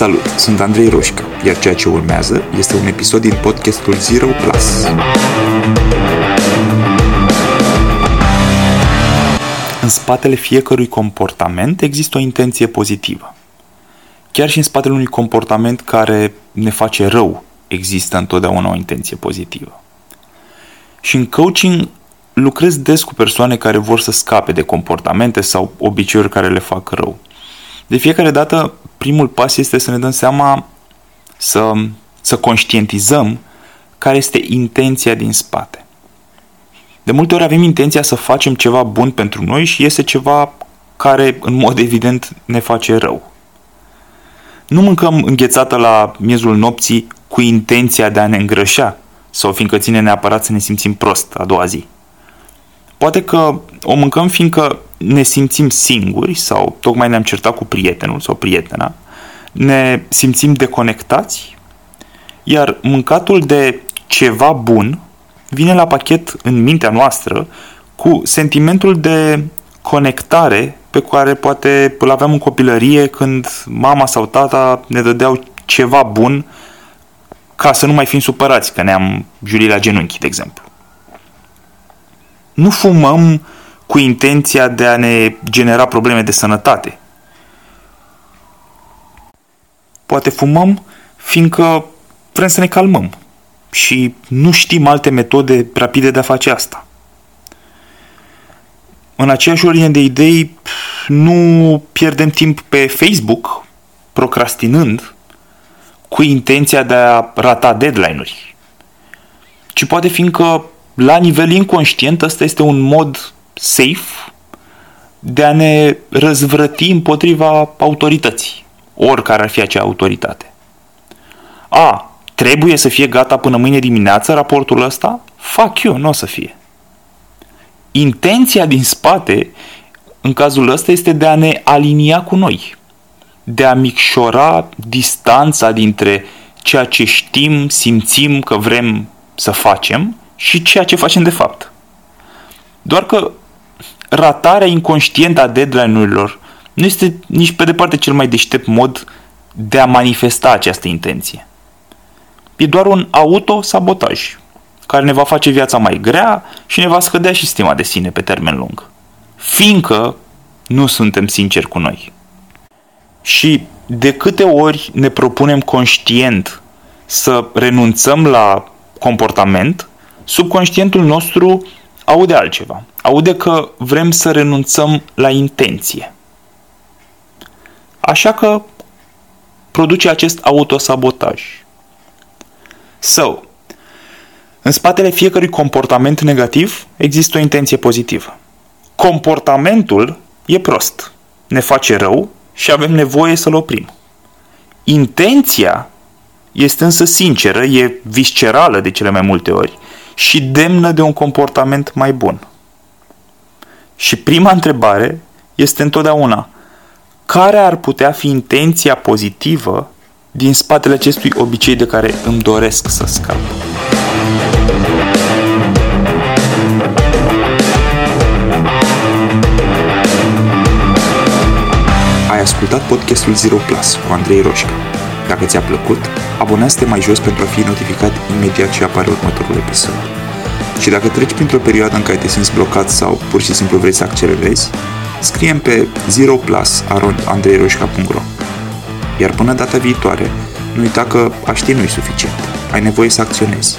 Salut, sunt Andrei Roșca, iar ceea ce urmează este un episod din podcastul Zero Plus. În spatele fiecărui comportament există o intenție pozitivă. Chiar și în spatele unui comportament care ne face rău, există întotdeauna o intenție pozitivă. Și în coaching lucrez des cu persoane care vor să scape de comportamente sau obiceiuri care le fac rău. De fiecare dată, primul pas este să ne dăm seama, să, să conștientizăm care este intenția din spate. De multe ori avem intenția să facem ceva bun pentru noi și iese ceva care, în mod evident, ne face rău. Nu mâncăm înghețată la miezul nopții cu intenția de a ne îngrășa sau fiindcă ține neapărat să ne simțim prost a doua zi. Poate că o mâncăm fiindcă ne simțim singuri sau tocmai ne-am certat cu prietenul sau prietena, ne simțim deconectați, iar mâncatul de ceva bun vine la pachet în mintea noastră cu sentimentul de conectare pe care poate îl aveam în copilărie când mama sau tata ne dădeau ceva bun ca să nu mai fim supărați că ne-am jurit la genunchi, de exemplu. Nu fumăm cu intenția de a ne genera probleme de sănătate. Poate fumăm fiindcă vrem să ne calmăm și nu știm alte metode rapide de a face asta. În aceeași ordine de idei, nu pierdem timp pe Facebook procrastinând cu intenția de a rata deadline-uri, ci poate fiindcă la nivel inconștient ăsta este un mod safe de a ne răzvrăti împotriva autorității, oricare ar fi acea autoritate. A, trebuie să fie gata până mâine dimineață raportul ăsta? Fac eu, nu o să fie. Intenția din spate, în cazul ăsta, este de a ne alinia cu noi, de a micșora distanța dintre ceea ce știm, simțim că vrem să facem și ceea ce facem de fapt. Doar că ratarea inconștientă a deadline-urilor nu este nici pe departe cel mai deștept mod de a manifesta această intenție. E doar un autosabotaj care ne va face viața mai grea și ne va scădea și stima de sine pe termen lung. Fiindcă nu suntem sinceri cu noi. Și de câte ori ne propunem conștient să renunțăm la comportament, subconștientul nostru aude altceva. Aude că vrem să renunțăm la intenție. Așa că produce acest autosabotaj. So, în spatele fiecărui comportament negativ există o intenție pozitivă. Comportamentul e prost, ne face rău și avem nevoie să-l oprim. Intenția este însă sinceră, e viscerală de cele mai multe ori și demnă de un comportament mai bun. Și prima întrebare este întotdeauna care ar putea fi intenția pozitivă din spatele acestui obicei de care îmi doresc să scap. Ai ascultat podcastul Zero Plus cu Andrei Roșca. Dacă ți-a plăcut, abonează-te mai jos pentru a fi notificat imediat ce apare următorul episod. Și dacă treci printr-o perioadă în care te simți blocat sau pur și simplu vrei să accelerezi, scrie pe zeroplus.andreiroșca.ro Iar până data viitoare, nu uita că a ști nu-i suficient. Ai nevoie să acționezi.